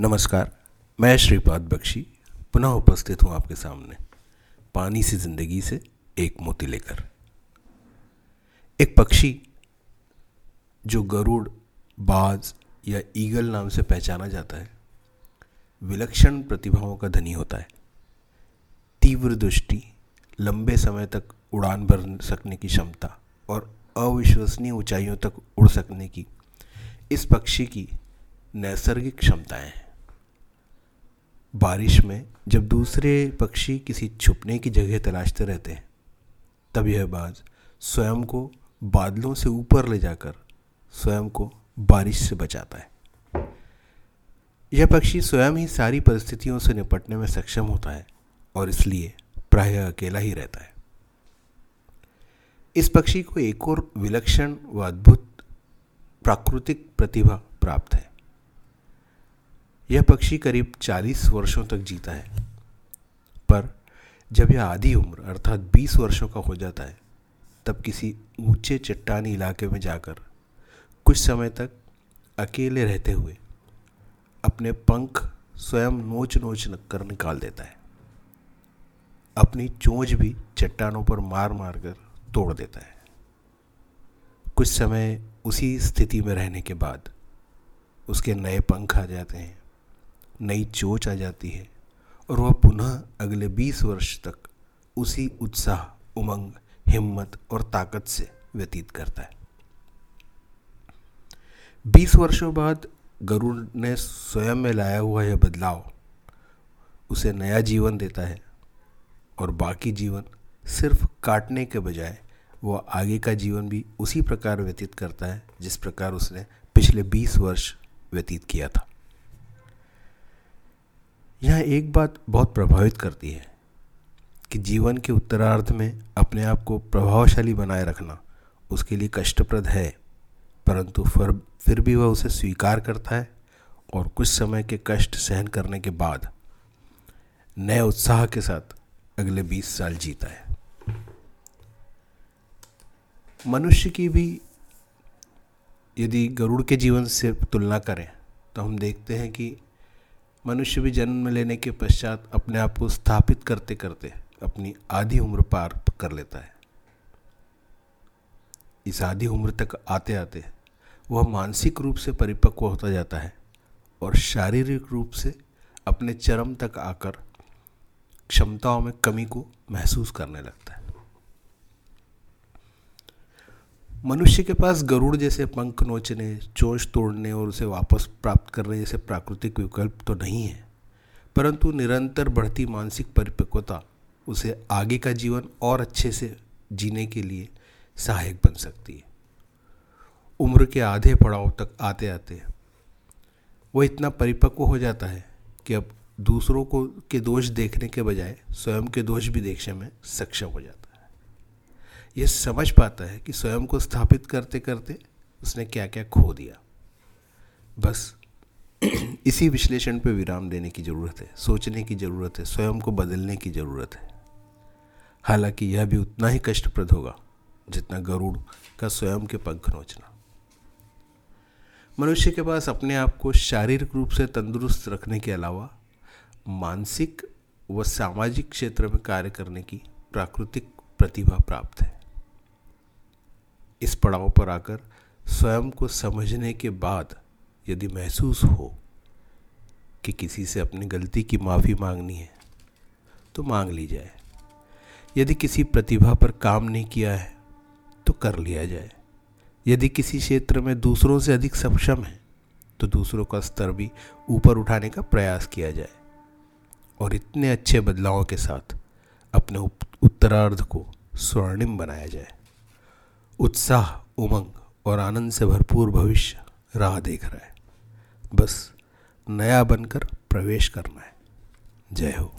नमस्कार, मैं श्रीपाद बख्शी, पुनः उपस्थित हूँ आपके सामने, पानी से ज़िंदगी से एक मोती लेकर। एक पक्षी, जो गरुड़, बाज या ईगल नाम से पहचाना जाता है, विलक्षण प्रतिभाओं का धनी होता है। तीव्र दृष्टि, लंबे समय तक उड़ान भर सकने की क्षमता और अविश्वसनीय ऊंचाइयों तक उड़ सकने की, इस पक्षी की नैसर्गिक क्षमताएँ हैं। बारिश में जब दूसरे पक्षी किसी छुपने की जगह तलाशते रहते हैं, तब यह बाज स्वयं को बादलों से ऊपर ले जाकर स्वयं को बारिश से बचाता है। यह पक्षी स्वयं ही सारी परिस्थितियों से निपटने में सक्षम होता है और इसलिए प्रायः अकेला ही रहता है। इस पक्षी को एक और विलक्षण व अद्भुत प्राकृतिक प्रतिभा प्राप्त है। यह पक्षी करीब 40 वर्षों तक जीता है। पर जब यह आधी उम्र, अर्थात 20 वर्षों का हो जाता है, तब किसी ऊँचे चट्टानी इलाके में जाकर कुछ समय तक अकेले रहते हुए अपने पंख स्वयं नोच नोच कर निकाल देता है। अपनी चोंच भी चट्टानों पर मार मार कर तोड़ देता है। कुछ समय उसी स्थिति में रहने के बाद उसके नए पंख आ जाते हैं। नई चोच आ जाती है और वह पुनः अगले 20 वर्ष तक उसी उत्साह, उमंग, हिम्मत और ताकत से व्यतीत करता है। 20 वर्षों बाद गरुड़ ने स्वयं में लाया हुआ यह बदलाव उसे नया जीवन देता है और बाकी जीवन सिर्फ़ काटने के बजाय वह आगे का जीवन भी उसी प्रकार व्यतीत करता है जिस प्रकार उसने पिछले 20 वर्ष व्यतीत किया था। यह एक बात बहुत प्रभावित करती है कि जीवन के उत्तरार्ध में अपने आप को प्रभावशाली बनाए रखना उसके लिए कष्टप्रद है, परंतु फिर फिर भी वह उसे स्वीकार करता है और कुछ समय के कष्ट सहन करने के बाद नए उत्साह के साथ अगले 20 साल जीता है। मनुष्य की भी यदि गरुड़ के जीवन से तुलना करें तो हम देखते हैं कि मनुष्य भी जन्म लेने के पश्चात अपने आप को स्थापित करते करते अपनी आधी उम्र पार कर लेता है। इस आधी उम्र तक आते आते वह मानसिक रूप से परिपक्व होता जाता है और शारीरिक रूप से अपने चरम तक आकर क्षमताओं में कमी को महसूस करने लगता है। मनुष्य के पास गरुड़ जैसे पंख नोचने, चोच तोड़ने और उसे वापस प्राप्त करने जैसे प्राकृतिक विकल्प तो नहीं है, परंतु निरंतर बढ़ती मानसिक परिपक्वता उसे आगे का जीवन और अच्छे से जीने के लिए सहायक बन सकती है। उम्र के आधे पड़ाव तक आते आते वह इतना परिपक्व हो जाता है कि अब दूसरों को के दोष देखने के बजाय स्वयं के दोष भी देखने में सक्षम हो जाता है। ये समझ पाता है कि स्वयं को स्थापित करते करते उसने क्या क्या खो दिया। बस इसी विश्लेषण पे विराम देने की ज़रूरत है, सोचने की ज़रूरत है, स्वयं को बदलने की ज़रूरत है। हालाँकि यह भी उतना ही कष्टप्रद होगा जितना गरुड़ का स्वयं के पंख नोचना। मनुष्य के पास अपने आप को शारीरिक रूप से तंदुरुस्त रखने के अलावा मानसिक व सामाजिक क्षेत्र में कार्य करने की प्राकृतिक प्रतिभा प्राप्त है। इस पड़ाव पर आकर स्वयं को समझने के बाद यदि महसूस हो कि किसी से अपनी गलती की माफ़ी मांगनी है तो मांग ली जाए। यदि किसी प्रतिभा पर काम नहीं किया है तो कर लिया जाए। यदि किसी क्षेत्र में दूसरों से अधिक सक्षम है तो दूसरों का स्तर भी ऊपर उठाने का प्रयास किया जाए। और इतने अच्छे बदलावों के साथ अपने उत्तरार्ध को स्वर्णिम बनाया जाए। उत्साह, उमंग और आनंद से भरपूर भविष्य राह देख रहा है। बस नया बनकर प्रवेश करना है। जय हो।